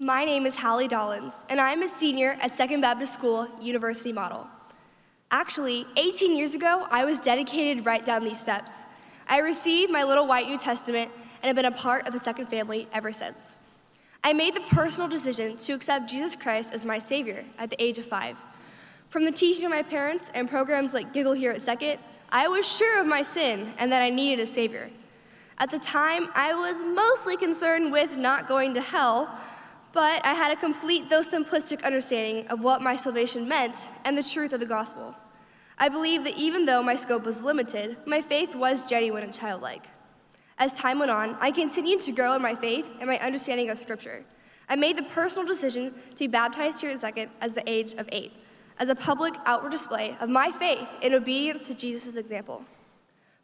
My name is Hallie Dollins, and I'm a senior at Second Baptist School, University Model. Actually, 18 years ago, I was dedicated right down these steps. I received my little white New Testament and have been a part of the Second family ever since. I made the personal decision to accept Jesus Christ as my Savior at the age of five. From the teaching of my parents and programs like Giggle Here at Second, I was sure of my sin and that I needed a Savior. At the time, I was mostly concerned with not going to hell, but I had a complete, though simplistic, understanding of what my salvation meant and the truth of the gospel. I believe that even though my scope was limited, my faith was genuine and childlike. As time went on, I continued to grow in my faith and my understanding of Scripture. I made the personal decision to be baptized here Second as the age of eight, as a public outward display of my faith in obedience to Jesus' example.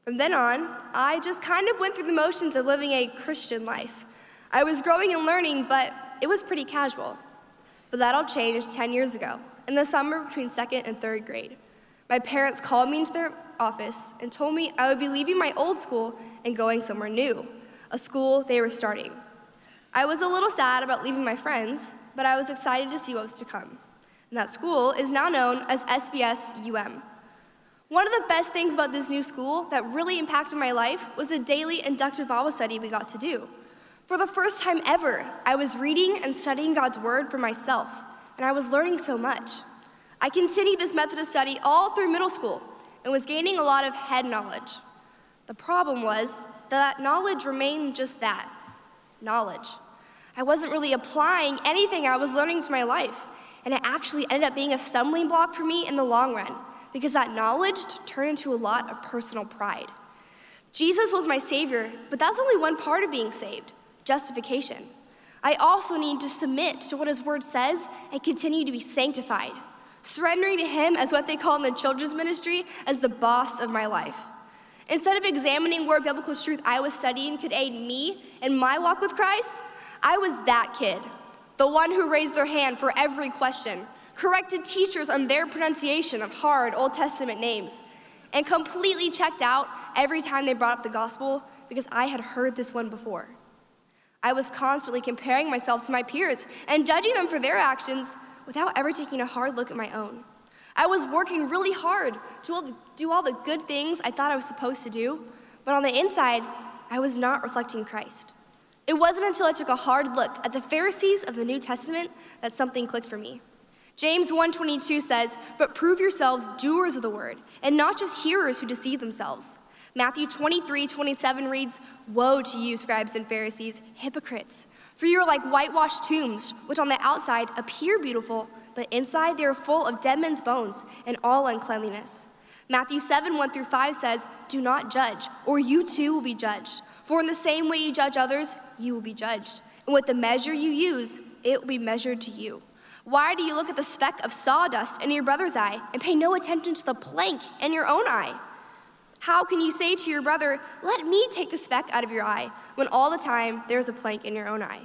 From then on, I just kind of went through the motions of living a Christian life. I was growing and learning, but it was pretty casual. But that all changed 10 years ago, in the summer between second and third grade. My parents called me into their office and told me I would be leaving my old school and going somewhere new, a school they were starting. I was a little sad about leaving my friends, but I was excited to see what was to come. And that school is now known as SBS UM. One of the best things about this new school that really impacted my life was the daily inductive Bible study we got to do. For the first time ever, I was reading and studying God's Word for myself, and I was learning so much. I continued this method of study all through middle school and was gaining a lot of head knowledge. The problem was that, that knowledge remained just that knowledge. I wasn't really applying anything I was learning to my life, and it actually ended up being a stumbling block for me in the long run because that knowledge turned into a lot of personal pride. Jesus was my Savior, but that's only one part of being saved justification. I also need to submit to what His Word says and continue to be sanctified, surrendering to Him as what they call in the children's ministry as the boss of my life. Instead of examining where biblical truth I was studying could aid me in my walk with Christ, I was that kid, the one who raised their hand for every question, corrected teachers on their pronunciation of hard Old Testament names, and completely checked out every time they brought up the gospel because I had heard this one before. I was constantly comparing myself to my peers and judging them for their actions without ever taking a hard look at my own. I was working really hard to do all the good things I thought I was supposed to do, but on the inside, I was not reflecting Christ. It wasn't until I took a hard look at the Pharisees of the New Testament that something clicked for me. James 1:22 says, "But prove yourselves doers of the word, and not just hearers who deceive themselves." Matthew 23 27 reads, Woe to you, scribes and Pharisees, hypocrites! For you are like whitewashed tombs, which on the outside appear beautiful, but inside they are full of dead men's bones and all uncleanliness. Matthew 7 1 through 5 says, Do not judge, or you too will be judged. For in the same way you judge others, you will be judged. And with the measure you use, it will be measured to you. Why do you look at the speck of sawdust in your brother's eye and pay no attention to the plank in your own eye? How can you say to your brother, Let me take the speck out of your eye, when all the time there's a plank in your own eye?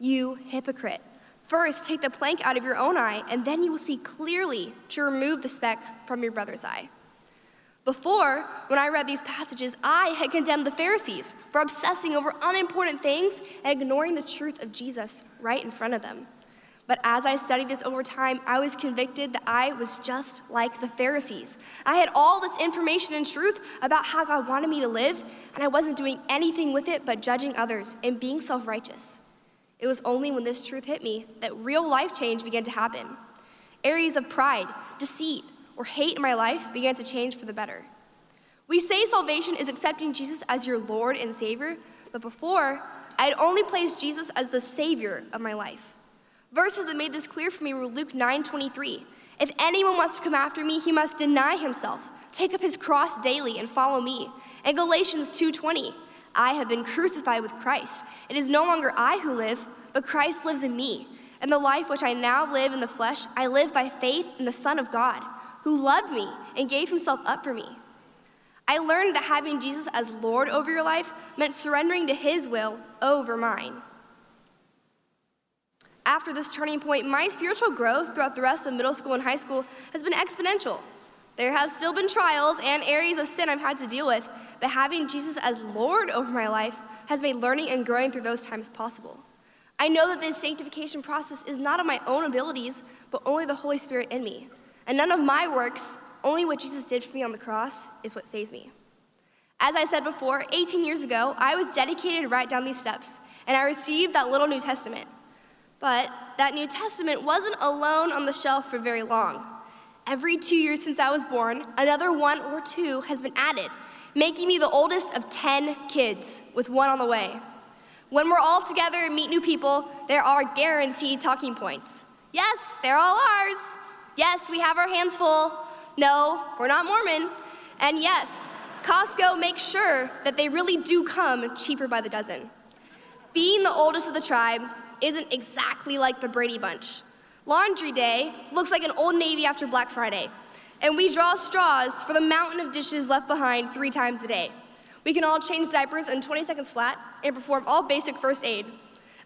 You hypocrite. First, take the plank out of your own eye, and then you will see clearly to remove the speck from your brother's eye. Before, when I read these passages, I had condemned the Pharisees for obsessing over unimportant things and ignoring the truth of Jesus right in front of them. But as I studied this over time, I was convicted that I was just like the Pharisees. I had all this information and truth about how God wanted me to live, and I wasn't doing anything with it but judging others and being self righteous. It was only when this truth hit me that real life change began to happen. Areas of pride, deceit, or hate in my life began to change for the better. We say salvation is accepting Jesus as your Lord and Savior, but before, I had only placed Jesus as the Savior of my life. Verses that made this clear for me were Luke 9 23. If anyone wants to come after me, he must deny himself, take up his cross daily, and follow me. And Galatians 2:20, I have been crucified with Christ. It is no longer I who live, but Christ lives in me. And the life which I now live in the flesh, I live by faith in the Son of God, who loved me and gave himself up for me. I learned that having Jesus as Lord over your life meant surrendering to his will over mine. After this turning point, my spiritual growth throughout the rest of middle school and high school has been exponential. There have still been trials and areas of sin I've had to deal with, but having Jesus as Lord over my life has made learning and growing through those times possible. I know that this sanctification process is not of my own abilities, but only the Holy Spirit in me. And none of my works, only what Jesus did for me on the cross, is what saves me. As I said before, 18 years ago, I was dedicated to right down these steps, and I received that little New Testament. But that New Testament wasn't alone on the shelf for very long. Every two years since I was born, another one or two has been added, making me the oldest of 10 kids, with one on the way. When we're all together and meet new people, there are guaranteed talking points. Yes, they're all ours. Yes, we have our hands full. No, we're not Mormon. And yes, Costco makes sure that they really do come cheaper by the dozen. Being the oldest of the tribe isn't exactly like the Brady Bunch. Laundry day looks like an old Navy after Black Friday, and we draw straws for the mountain of dishes left behind three times a day. We can all change diapers in 20 seconds flat and perform all basic first aid.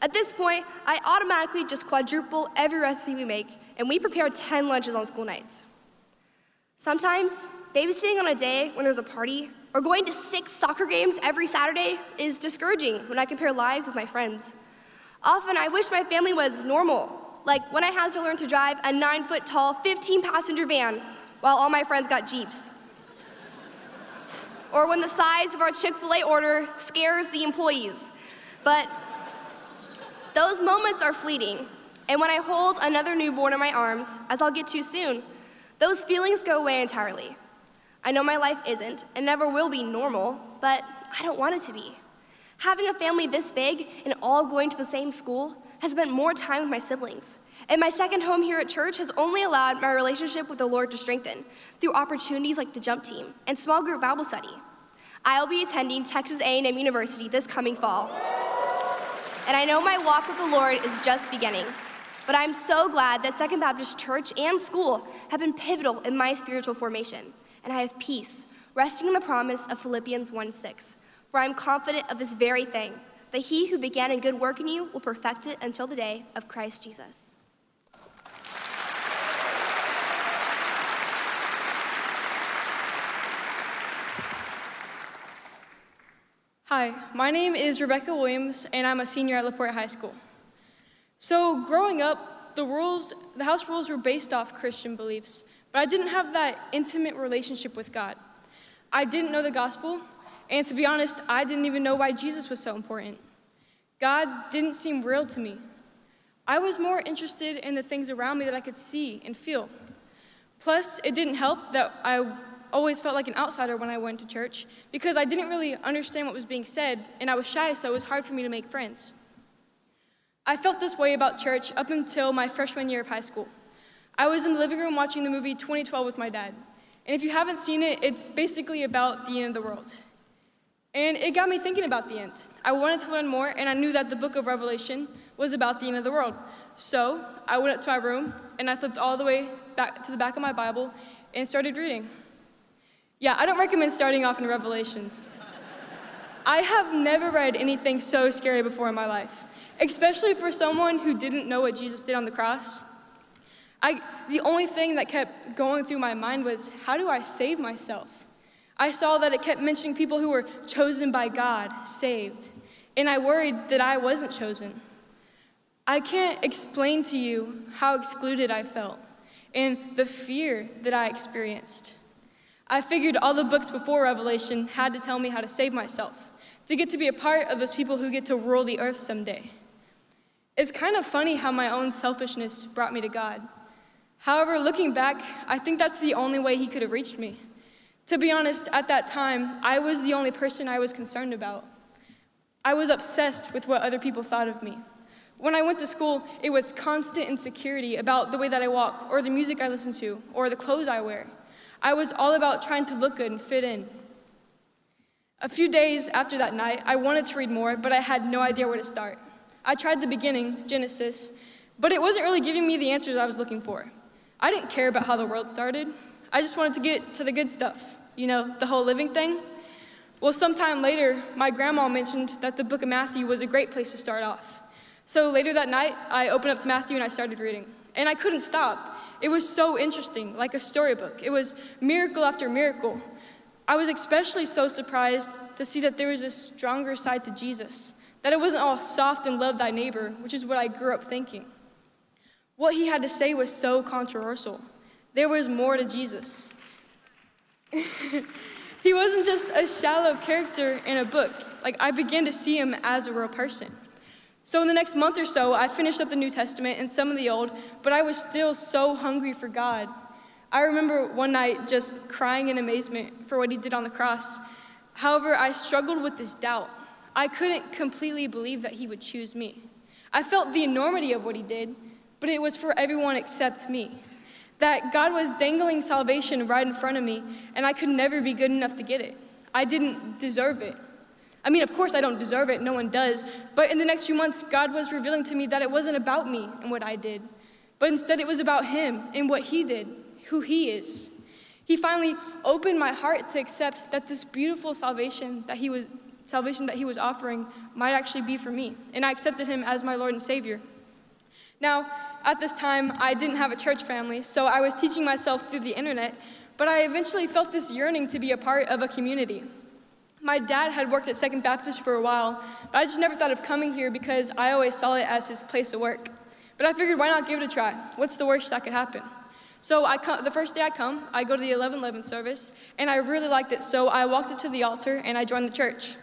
At this point, I automatically just quadruple every recipe we make, and we prepare 10 lunches on school nights. Sometimes, babysitting on a day when there's a party or going to six soccer games every Saturday is discouraging when I compare lives with my friends. Often, I wish my family was normal, like when I had to learn to drive a nine foot tall, 15 passenger van while all my friends got Jeeps or when the size of our Chick fil A order scares the employees. But those moments are fleeting. And when I hold another newborn in my arms, as I'll get to soon, those feelings go away entirely. I know my life isn't and never will be normal, but I don't want it to be. Having a family this big and all going to the same school has spent more time with my siblings. And my second home here at church has only allowed my relationship with the Lord to strengthen through opportunities like the jump team and small group Bible study. I'll be attending Texas A&M University this coming fall. And I know my walk with the Lord is just beginning. But I'm so glad that Second Baptist Church and school have been pivotal in my spiritual formation. And I have peace, resting in the promise of Philippians 1 6, for I'm confident of this very thing, that he who began a good work in you will perfect it until the day of Christ Jesus. Hi, my name is Rebecca Williams, and I'm a senior at LaPorte High School. So, growing up, the rules, the house rules were based off Christian beliefs, but I didn't have that intimate relationship with God. I didn't know the gospel, and to be honest, I didn't even know why Jesus was so important. God didn't seem real to me. I was more interested in the things around me that I could see and feel. Plus, it didn't help that I always felt like an outsider when I went to church because I didn't really understand what was being said, and I was shy, so it was hard for me to make friends. I felt this way about church up until my freshman year of high school. I was in the living room watching the movie 2012 with my dad. And if you haven't seen it, it's basically about the end of the world. And it got me thinking about the end. I wanted to learn more, and I knew that the book of Revelation was about the end of the world. So I went up to my room, and I flipped all the way back to the back of my Bible and started reading. Yeah, I don't recommend starting off in Revelations. I have never read anything so scary before in my life, especially for someone who didn't know what Jesus did on the cross. I, the only thing that kept going through my mind was, how do I save myself? I saw that it kept mentioning people who were chosen by God, saved, and I worried that I wasn't chosen. I can't explain to you how excluded I felt and the fear that I experienced. I figured all the books before Revelation had to tell me how to save myself, to get to be a part of those people who get to rule the earth someday. It's kind of funny how my own selfishness brought me to God. However, looking back, I think that's the only way He could have reached me. To be honest, at that time, I was the only person I was concerned about. I was obsessed with what other people thought of me. When I went to school, it was constant insecurity about the way that I walk, or the music I listen to, or the clothes I wear. I was all about trying to look good and fit in. A few days after that night, I wanted to read more, but I had no idea where to start. I tried the beginning, Genesis, but it wasn't really giving me the answers I was looking for. I didn't care about how the world started. I just wanted to get to the good stuff, you know, the whole living thing. Well, sometime later, my grandma mentioned that the book of Matthew was a great place to start off. So later that night, I opened up to Matthew and I started reading. And I couldn't stop. It was so interesting, like a storybook. It was miracle after miracle. I was especially so surprised to see that there was a stronger side to Jesus, that it wasn't all soft and love thy neighbor, which is what I grew up thinking. What he had to say was so controversial. There was more to Jesus. he wasn't just a shallow character in a book. Like, I began to see him as a real person. So, in the next month or so, I finished up the New Testament and some of the Old, but I was still so hungry for God. I remember one night just crying in amazement for what he did on the cross. However, I struggled with this doubt. I couldn't completely believe that he would choose me. I felt the enormity of what he did, but it was for everyone except me. That God was dangling salvation right in front of me, and I could never be good enough to get it. I didn't deserve it. I mean, of course, I don't deserve it, no one does. But in the next few months, God was revealing to me that it wasn't about me and what I did, but instead it was about Him and what He did, who He is. He finally opened my heart to accept that this beautiful salvation that He was salvation that He was offering might actually be for me, and I accepted Him as my Lord and Savior. Now, at this time, I didn't have a church family, so I was teaching myself through the internet, but I eventually felt this yearning to be a part of a community. My dad had worked at Second Baptist for a while, but I just never thought of coming here because I always saw it as his place to work. But I figured, why not give it a try? What's the worst that could happen? So I come, the first day I come, I go to the 11:11 service, and I really liked it. So I walked up to the altar and I joined the church.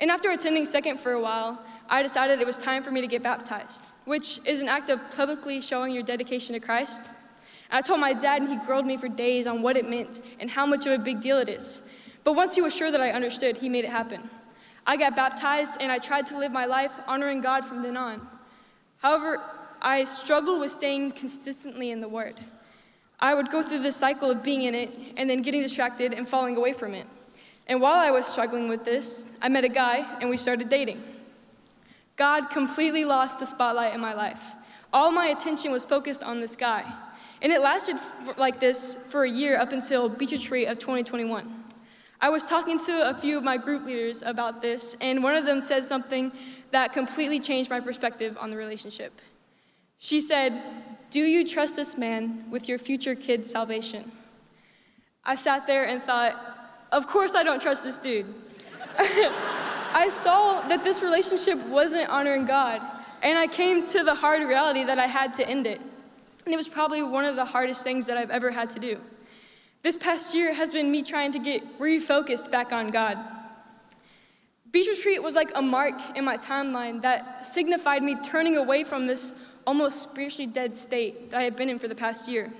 And after attending second for a while, I decided it was time for me to get baptized, which is an act of publicly showing your dedication to Christ. And I told my dad, and he grilled me for days on what it meant and how much of a big deal it is. But once he was sure that I understood, he made it happen. I got baptized and I tried to live my life honoring God from then on. However, I struggled with staying consistently in the Word. I would go through this cycle of being in it and then getting distracted and falling away from it. And while I was struggling with this, I met a guy and we started dating. God completely lost the spotlight in my life. All my attention was focused on this guy. And it lasted like this for a year up until Beach Retreat of 2021. I was talking to a few of my group leaders about this, and one of them said something that completely changed my perspective on the relationship. She said, Do you trust this man with your future kid's salvation? I sat there and thought, Of course I don't trust this dude. I saw that this relationship wasn't honoring God, and I came to the hard reality that I had to end it. And it was probably one of the hardest things that I've ever had to do. This past year has been me trying to get refocused back on God. Beach Retreat was like a mark in my timeline that signified me turning away from this almost spiritually dead state that I had been in for the past year.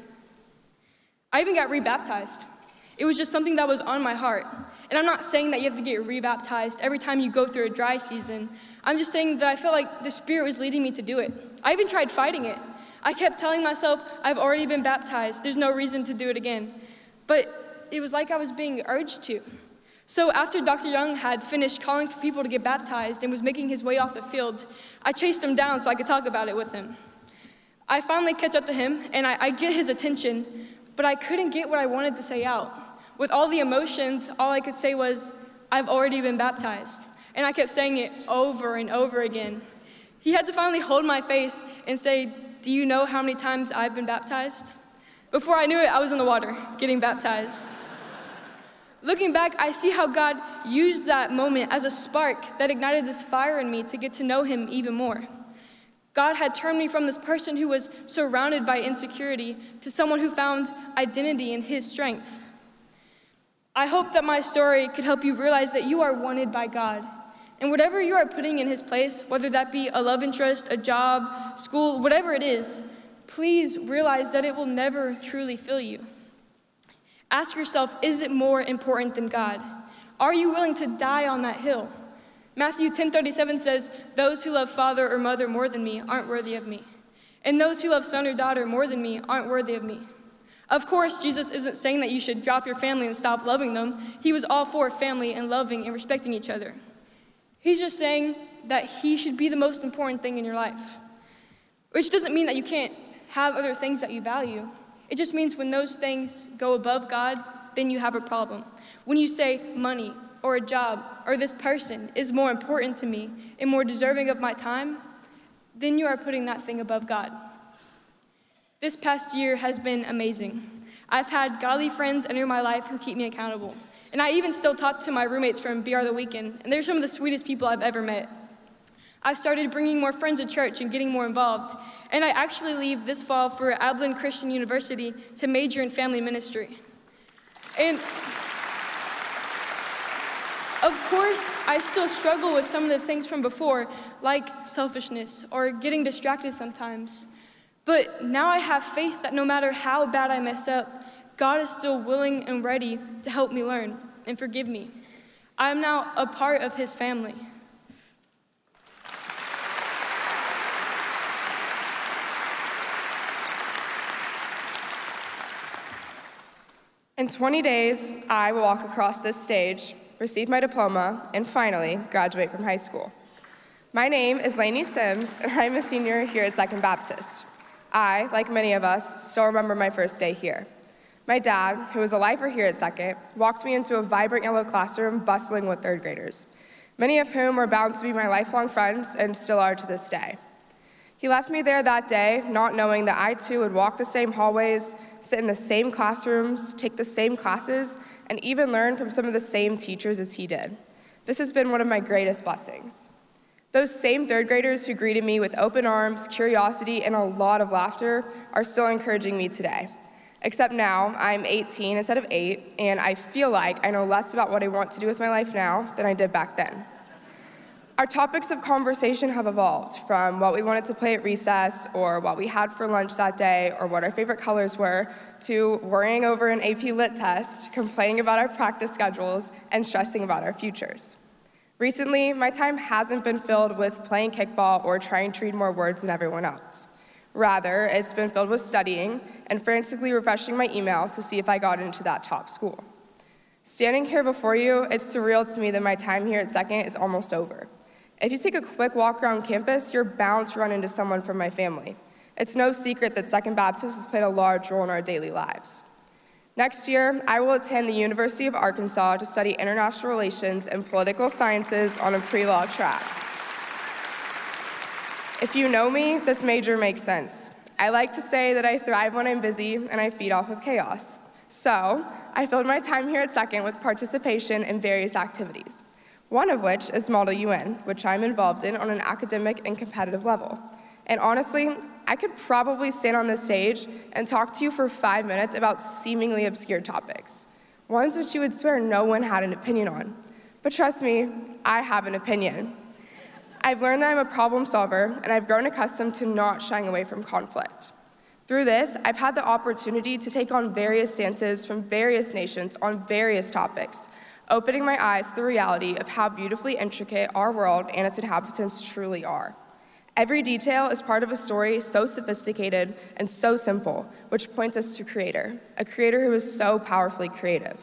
I even got rebaptized. It was just something that was on my heart. And I'm not saying that you have to get rebaptized every time you go through a dry season. I'm just saying that I felt like the Spirit was leading me to do it. I even tried fighting it. I kept telling myself, I've already been baptized. There's no reason to do it again but it was like I was being urged to. So after Dr. Young had finished calling for people to get baptized and was making his way off the field, I chased him down so I could talk about it with him. I finally catch up to him and I, I get his attention, but I couldn't get what I wanted to say out. With all the emotions, all I could say was, I've already been baptized. And I kept saying it over and over again. He had to finally hold my face and say, Do you know how many times I've been baptized? Before I knew it, I was in the water getting baptized. Looking back, I see how God used that moment as a spark that ignited this fire in me to get to know Him even more. God had turned me from this person who was surrounded by insecurity to someone who found identity in His strength. I hope that my story could help you realize that you are wanted by God. And whatever you are putting in His place, whether that be a love interest, a job, school, whatever it is, please realize that it will never truly fill you. Ask yourself is it more important than God? Are you willing to die on that hill? Matthew 10:37 says, "Those who love father or mother more than me aren't worthy of me, and those who love son or daughter more than me aren't worthy of me." Of course, Jesus isn't saying that you should drop your family and stop loving them. He was all for family and loving and respecting each other. He's just saying that he should be the most important thing in your life. Which doesn't mean that you can't have other things that you value. It just means when those things go above God, then you have a problem. When you say money or a job or this person is more important to me and more deserving of my time, then you are putting that thing above God. This past year has been amazing. I've had godly friends enter my life who keep me accountable. And I even still talk to my roommates from BR The Weekend, and they're some of the sweetest people I've ever met. I've started bringing more friends to church and getting more involved, and I actually leave this fall for Abilene Christian University to major in family ministry. And of course, I still struggle with some of the things from before, like selfishness or getting distracted sometimes. But now I have faith that no matter how bad I mess up, God is still willing and ready to help me learn and forgive me. I am now a part of His family. In 20 days, I will walk across this stage receive my diploma, and finally, graduate from high school. My name is Lainey Sims, and I'm a senior here at Second Baptist. I, like many of us, still remember my first day here. My dad, who was a lifer here at Second, walked me into a vibrant yellow classroom bustling with third graders, many of whom were bound to be my lifelong friends and still are to this day. He left me there that day, not knowing that I too would walk the same hallways, sit in the same classrooms, take the same classes, and even learn from some of the same teachers as he did. This has been one of my greatest blessings. Those same third graders who greeted me with open arms, curiosity, and a lot of laughter are still encouraging me today. Except now, I'm 18 instead of 8, and I feel like I know less about what I want to do with my life now than I did back then. Our topics of conversation have evolved from what we wanted to play at recess, or what we had for lunch that day, or what our favorite colors were, to worrying over an AP Lit test, complaining about our practice schedules, and stressing about our futures. Recently, my time hasn't been filled with playing kickball or trying to read more words than everyone else. Rather, it's been filled with studying and frantically refreshing my email to see if I got into that top school. Standing here before you, it's surreal to me that my time here at Second is almost over. If you take a quick walk around campus, you're bound to run into someone from my family. It's no secret that Second Baptist has played a large role in our daily lives. Next year, I will attend the University of Arkansas to study international relations and political sciences on a pre law track. If you know me, this major makes sense. I like to say that I thrive when I'm busy and I feed off of chaos. So, I filled my time here at Second with participation in various activities, one of which is Model UN, which I'm involved in on an academic and competitive level. And honestly, I could probably stand on this stage and talk to you for five minutes about seemingly obscure topics, ones which you would swear no one had an opinion on. But trust me, I have an opinion. I've learned that I'm a problem solver, and I've grown accustomed to not shying away from conflict. Through this, I've had the opportunity to take on various stances from various nations on various topics, opening my eyes to the reality of how beautifully intricate our world and its inhabitants truly are. Every detail is part of a story so sophisticated and so simple, which points us to Creator, a Creator who is so powerfully creative.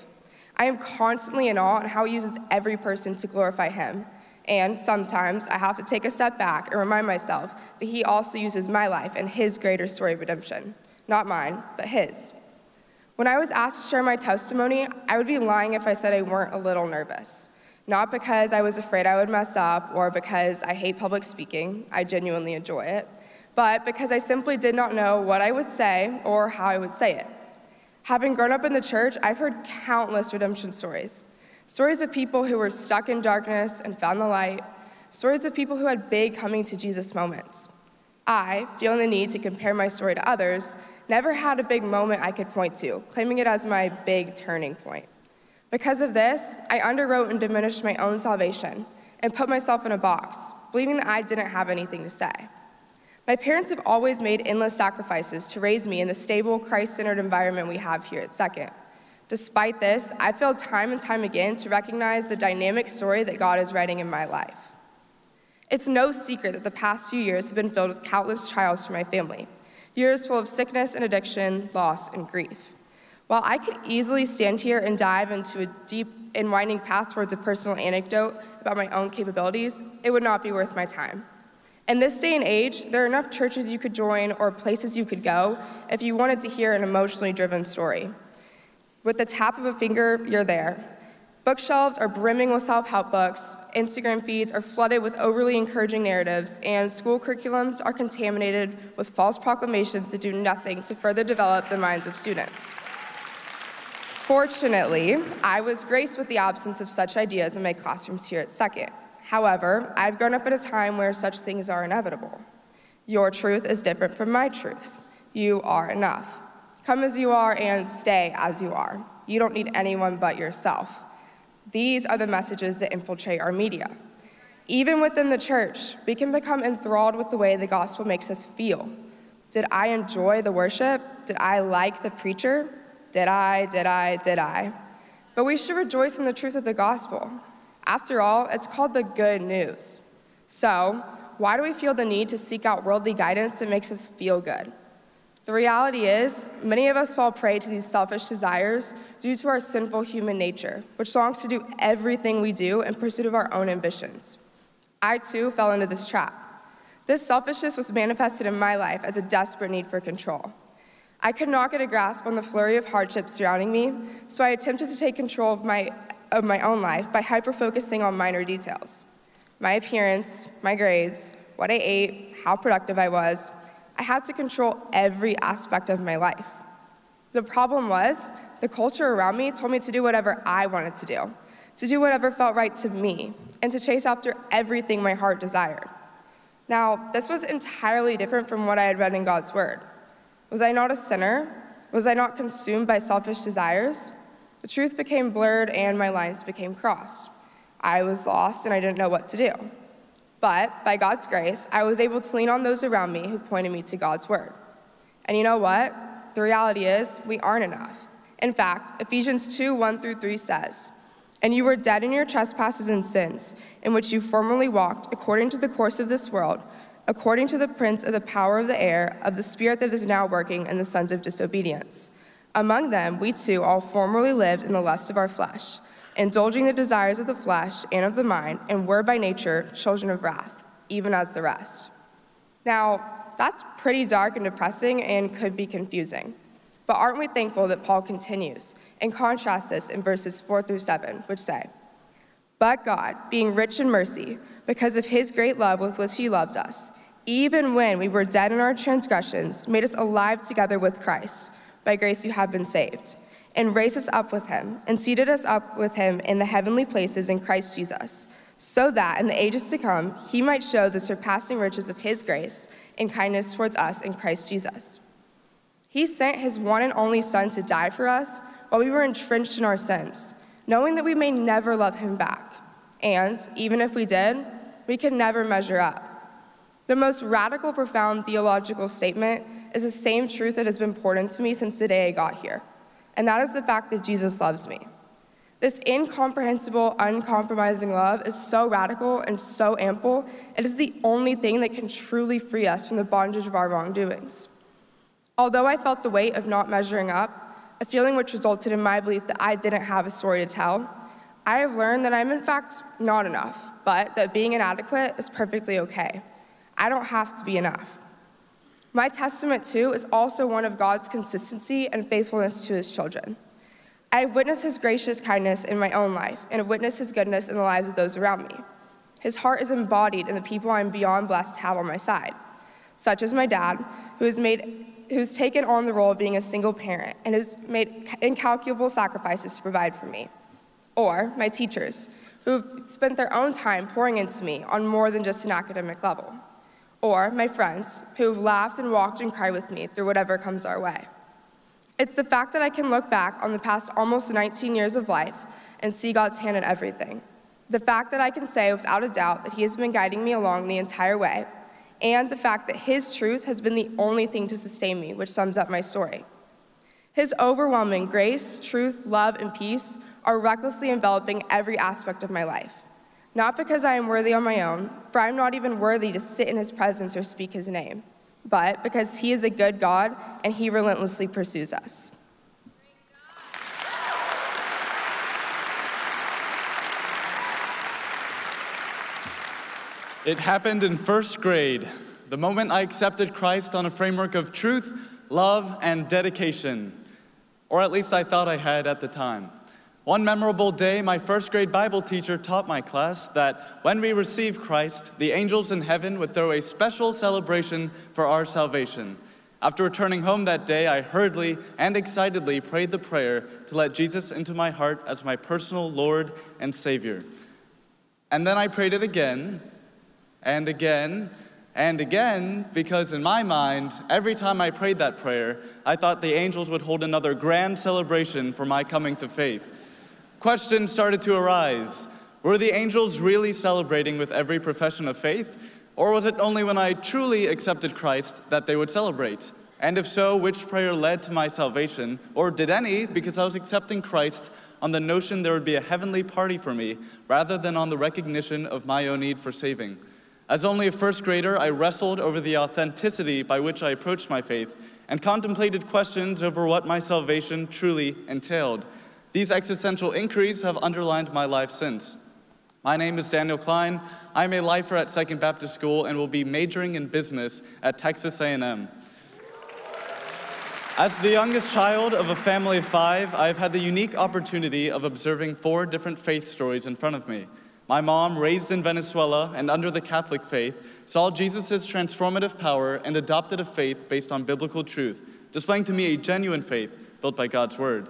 I am constantly in awe at how He uses every person to glorify Him. And sometimes I have to take a step back and remind myself that He also uses my life and His greater story of redemption. Not mine, but His. When I was asked to share my testimony, I would be lying if I said I weren't a little nervous. Not because I was afraid I would mess up or because I hate public speaking, I genuinely enjoy it, but because I simply did not know what I would say or how I would say it. Having grown up in the church, I've heard countless redemption stories. Stories of people who were stuck in darkness and found the light, stories of people who had big coming to Jesus moments. I, feeling the need to compare my story to others, never had a big moment I could point to, claiming it as my big turning point. Because of this, I underwrote and diminished my own salvation and put myself in a box, believing that I didn't have anything to say. My parents have always made endless sacrifices to raise me in the stable, Christ centered environment we have here at Second. Despite this, I failed time and time again to recognize the dynamic story that God is writing in my life. It's no secret that the past few years have been filled with countless trials for my family, years full of sickness and addiction, loss, and grief. While I could easily stand here and dive into a deep and winding path towards a personal anecdote about my own capabilities, it would not be worth my time. In this day and age, there are enough churches you could join or places you could go if you wanted to hear an emotionally driven story. With the tap of a finger, you're there. Bookshelves are brimming with self help books, Instagram feeds are flooded with overly encouraging narratives, and school curriculums are contaminated with false proclamations that do nothing to further develop the minds of students. Fortunately, I was graced with the absence of such ideas in my classrooms here at Second. However, I've grown up at a time where such things are inevitable. Your truth is different from my truth. You are enough. Come as you are and stay as you are. You don't need anyone but yourself. These are the messages that infiltrate our media. Even within the church, we can become enthralled with the way the gospel makes us feel. Did I enjoy the worship? Did I like the preacher? Did I, did I, did I? But we should rejoice in the truth of the gospel. After all, it's called the good news. So, why do we feel the need to seek out worldly guidance that makes us feel good? The reality is, many of us fall prey to these selfish desires due to our sinful human nature, which longs to do everything we do in pursuit of our own ambitions. I too fell into this trap. This selfishness was manifested in my life as a desperate need for control. I could not get a grasp on the flurry of hardships surrounding me, so I attempted to take control of my, of my own life by hyper-focusing on minor details. My appearance, my grades, what I ate, how productive I was. I had to control every aspect of my life. The problem was, the culture around me told me to do whatever I wanted to do, to do whatever felt right to me, and to chase after everything my heart desired. Now, this was entirely different from what I had read in God's Word. Was I not a sinner? Was I not consumed by selfish desires? The truth became blurred and my lines became crossed. I was lost and I didn't know what to do. But by God's grace, I was able to lean on those around me who pointed me to God's word. And you know what? The reality is, we aren't enough. In fact, Ephesians 2 1 through 3 says, And you were dead in your trespasses and sins, in which you formerly walked according to the course of this world according to the prince of the power of the air, of the spirit that is now working in the sons of disobedience. Among them, we too all formerly lived in the lust of our flesh, indulging the desires of the flesh and of the mind, and were by nature children of wrath, even as the rest. Now, that's pretty dark and depressing and could be confusing. But aren't we thankful that Paul continues and contrasts this in verses 4 through 7, which say, But God, being rich in mercy, because of his great love with which he loved us, even when we were dead in our transgressions, made us alive together with Christ. By grace you have been saved, and raised us up with him, and seated us up with him in the heavenly places in Christ Jesus, so that in the ages to come he might show the surpassing riches of his grace and kindness towards us in Christ Jesus. He sent his one and only Son to die for us while we were entrenched in our sins, knowing that we may never love him back. And even if we did, we could never measure up. The most radical, profound theological statement is the same truth that has been poured into me since the day I got here, and that is the fact that Jesus loves me. This incomprehensible, uncompromising love is so radical and so ample, it is the only thing that can truly free us from the bondage of our wrongdoings. Although I felt the weight of not measuring up, a feeling which resulted in my belief that I didn't have a story to tell, I have learned that I'm in fact not enough, but that being inadequate is perfectly okay. I don't have to be enough. My testament, too, is also one of God's consistency and faithfulness to his children. I have witnessed his gracious kindness in my own life and have witnessed his goodness in the lives of those around me. His heart is embodied in the people I am beyond blessed to have on my side, such as my dad, who has made who's taken on the role of being a single parent and has made incalculable sacrifices to provide for me. Or my teachers, who've spent their own time pouring into me on more than just an academic level or my friends who've laughed and walked and cried with me through whatever comes our way. It's the fact that I can look back on the past almost 19 years of life and see God's hand in everything. The fact that I can say without a doubt that He has been guiding me along the entire way, and the fact that His truth has been the only thing to sustain me, which sums up my story. His overwhelming grace, truth, love, and peace are recklessly enveloping every aspect of my life. Not because I am worthy on my own, for I am not even worthy to sit in his presence or speak his name, but because he is a good God and he relentlessly pursues us. It happened in first grade, the moment I accepted Christ on a framework of truth, love, and dedication. Or at least I thought I had at the time. One memorable day, my first grade Bible teacher taught my class that when we receive Christ, the angels in heaven would throw a special celebration for our salvation. After returning home that day, I hurriedly and excitedly prayed the prayer to let Jesus into my heart as my personal Lord and Savior. And then I prayed it again and again and again because, in my mind, every time I prayed that prayer, I thought the angels would hold another grand celebration for my coming to faith. Questions started to arise. Were the angels really celebrating with every profession of faith? Or was it only when I truly accepted Christ that they would celebrate? And if so, which prayer led to my salvation? Or did any, because I was accepting Christ on the notion there would be a heavenly party for me, rather than on the recognition of my own need for saving? As only a first grader, I wrestled over the authenticity by which I approached my faith and contemplated questions over what my salvation truly entailed. These existential inquiries have underlined my life since. My name is Daniel Klein. I'm a lifer at Second Baptist School and will be majoring in business at Texas A&M. As the youngest child of a family of five, I've had the unique opportunity of observing four different faith stories in front of me. My mom, raised in Venezuela and under the Catholic faith, saw Jesus' transformative power and adopted a faith based on biblical truth, displaying to me a genuine faith built by God's Word.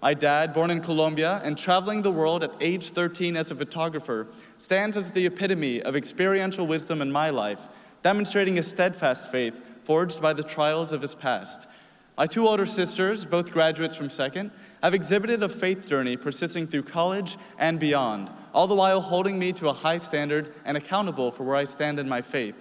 My dad, born in Colombia and traveling the world at age 13 as a photographer, stands as the epitome of experiential wisdom in my life, demonstrating a steadfast faith forged by the trials of his past. My two older sisters, both graduates from Second, have exhibited a faith journey persisting through college and beyond, all the while holding me to a high standard and accountable for where I stand in my faith.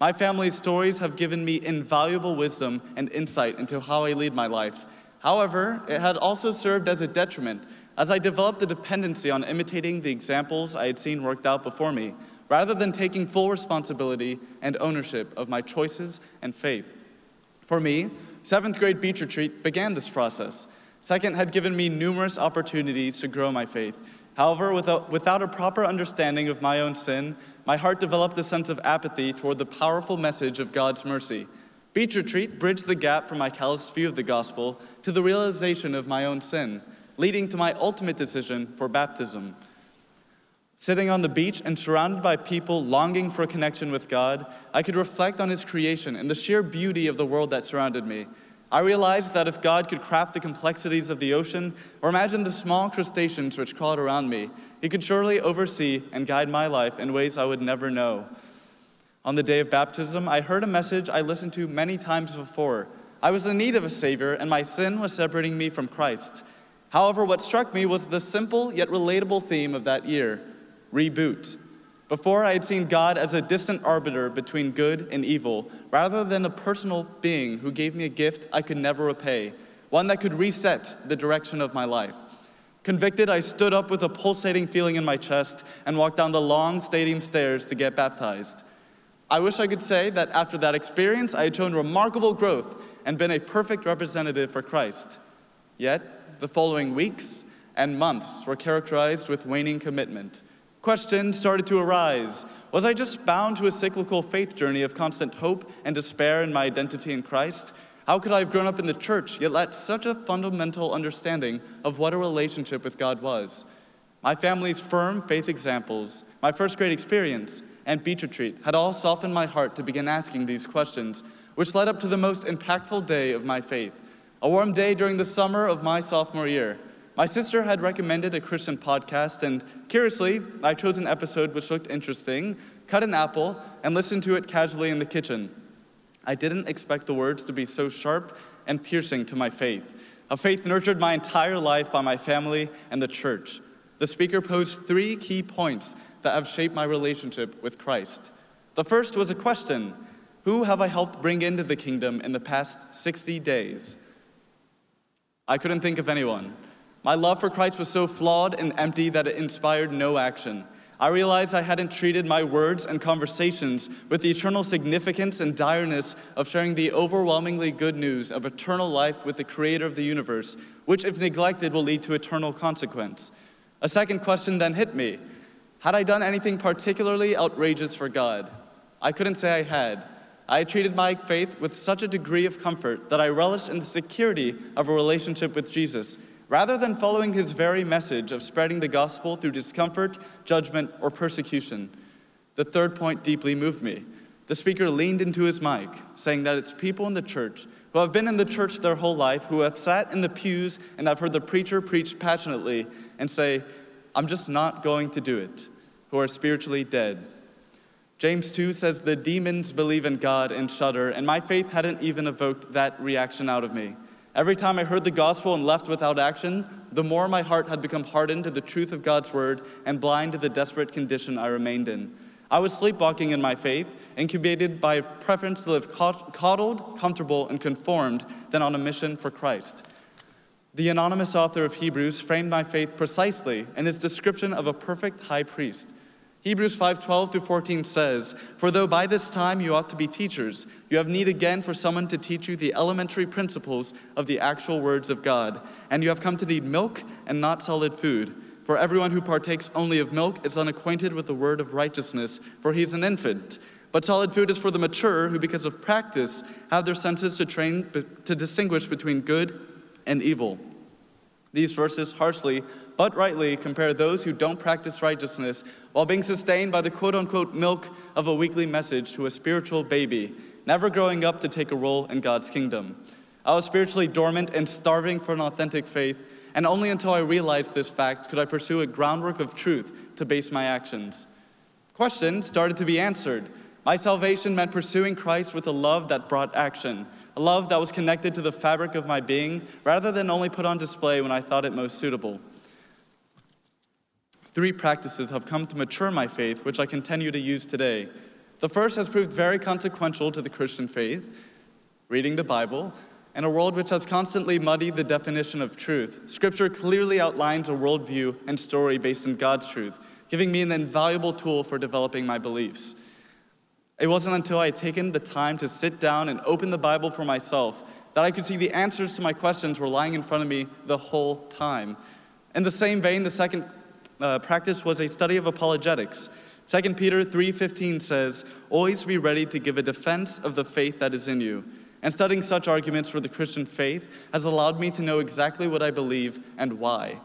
My family's stories have given me invaluable wisdom and insight into how I lead my life However, it had also served as a detriment as I developed a dependency on imitating the examples I had seen worked out before me, rather than taking full responsibility and ownership of my choices and faith. For me, seventh grade beach retreat began this process. Second had given me numerous opportunities to grow my faith. However, without, without a proper understanding of my own sin, my heart developed a sense of apathy toward the powerful message of God's mercy. Beach retreat bridged the gap from my calloused view of the gospel to the realization of my own sin, leading to my ultimate decision for baptism. Sitting on the beach and surrounded by people longing for a connection with God, I could reflect on His creation and the sheer beauty of the world that surrounded me. I realized that if God could craft the complexities of the ocean or imagine the small crustaceans which crawled around me, He could surely oversee and guide my life in ways I would never know. On the day of baptism, I heard a message I listened to many times before I was in need of a Savior, and my sin was separating me from Christ. However, what struck me was the simple yet relatable theme of that year reboot. Before, I had seen God as a distant arbiter between good and evil, rather than a personal being who gave me a gift I could never repay, one that could reset the direction of my life. Convicted, I stood up with a pulsating feeling in my chest and walked down the long stadium stairs to get baptized. I wish I could say that after that experience, I had shown remarkable growth and been a perfect representative for Christ. Yet, the following weeks and months were characterized with waning commitment. Questions started to arise. Was I just bound to a cyclical faith journey of constant hope and despair in my identity in Christ? How could I have grown up in the church yet lacked such a fundamental understanding of what a relationship with God was? My family's firm faith examples, my first grade experience, and beach retreat had all softened my heart to begin asking these questions which led up to the most impactful day of my faith, a warm day during the summer of my sophomore year. My sister had recommended a Christian podcast, and curiously, I chose an episode which looked interesting, cut an apple, and listened to it casually in the kitchen. I didn't expect the words to be so sharp and piercing to my faith, a faith nurtured my entire life by my family and the church. The speaker posed three key points that have shaped my relationship with Christ. The first was a question who have I helped bring into the kingdom in the past 60 days? I couldn't think of anyone. My love for Christ was so flawed and empty that it inspired no action. I realized I hadn't treated my words and conversations with the eternal significance and direness of sharing the overwhelmingly good news of eternal life with the creator of the universe, which, if neglected, will lead to eternal consequence. A second question then hit me Had I done anything particularly outrageous for God? I couldn't say I had. I treated my faith with such a degree of comfort that I relished in the security of a relationship with Jesus, rather than following his very message of spreading the gospel through discomfort, judgment, or persecution. The third point deeply moved me. The speaker leaned into his mic, saying that it's people in the church who have been in the church their whole life, who have sat in the pews and have heard the preacher preach passionately and say, I'm just not going to do it, who are spiritually dead. James 2 says, The demons believe in God and shudder, and my faith hadn't even evoked that reaction out of me. Every time I heard the gospel and left without action, the more my heart had become hardened to the truth of God's word and blind to the desperate condition I remained in. I was sleepwalking in my faith, incubated by a preference to live coddled, comfortable, and conformed than on a mission for Christ. The anonymous author of Hebrews framed my faith precisely in his description of a perfect high priest. Hebrews 5:12 through 14 says, "For though by this time you ought to be teachers, you have need again for someone to teach you the elementary principles of the actual words of God, and you have come to need milk and not solid food." For everyone who partakes only of milk is unacquainted with the word of righteousness, for he is an infant. But solid food is for the mature, who because of practice have their senses to train to distinguish between good and evil. These verses harshly but rightly compare those who don't practice righteousness while being sustained by the quote unquote milk of a weekly message to a spiritual baby, never growing up to take a role in God's kingdom. I was spiritually dormant and starving for an authentic faith, and only until I realized this fact could I pursue a groundwork of truth to base my actions. Questions started to be answered. My salvation meant pursuing Christ with a love that brought action, a love that was connected to the fabric of my being rather than only put on display when I thought it most suitable. Three practices have come to mature my faith, which I continue to use today. The first has proved very consequential to the Christian faith reading the Bible, in a world which has constantly muddied the definition of truth, Scripture clearly outlines a worldview and story based in God's truth, giving me an invaluable tool for developing my beliefs. It wasn't until I had taken the time to sit down and open the Bible for myself that I could see the answers to my questions were lying in front of me the whole time. In the same vein, the second uh, practice was a study of apologetics. 2 Peter 3:15 says, "Always be ready to give a defense of the faith that is in you." And studying such arguments for the Christian faith has allowed me to know exactly what I believe and why.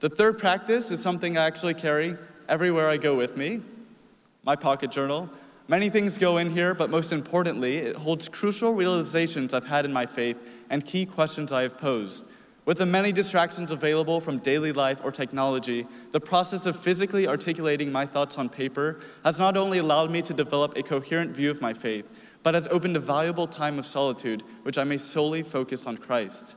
The third practice is something I actually carry everywhere I go with me my pocket journal. Many things go in here, but most importantly, it holds crucial realizations I've had in my faith and key questions I have posed. With the many distractions available from daily life or technology, the process of physically articulating my thoughts on paper has not only allowed me to develop a coherent view of my faith, but has opened a valuable time of solitude, which I may solely focus on Christ.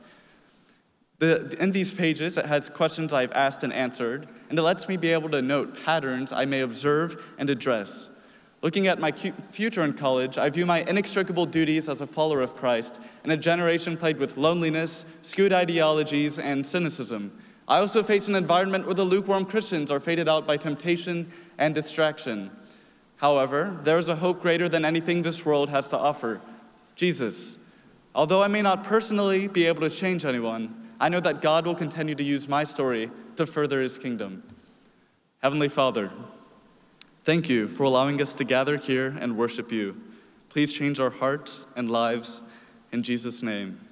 The, in these pages, it has questions I've asked and answered, and it lets me be able to note patterns I may observe and address. Looking at my future in college, I view my inextricable duties as a follower of Christ in a generation plagued with loneliness, skewed ideologies, and cynicism. I also face an environment where the lukewarm Christians are faded out by temptation and distraction. However, there is a hope greater than anything this world has to offer Jesus. Although I may not personally be able to change anyone, I know that God will continue to use my story to further his kingdom. Heavenly Father, thank you for allowing us to gather here and worship you. Please change our hearts and lives in Jesus' name.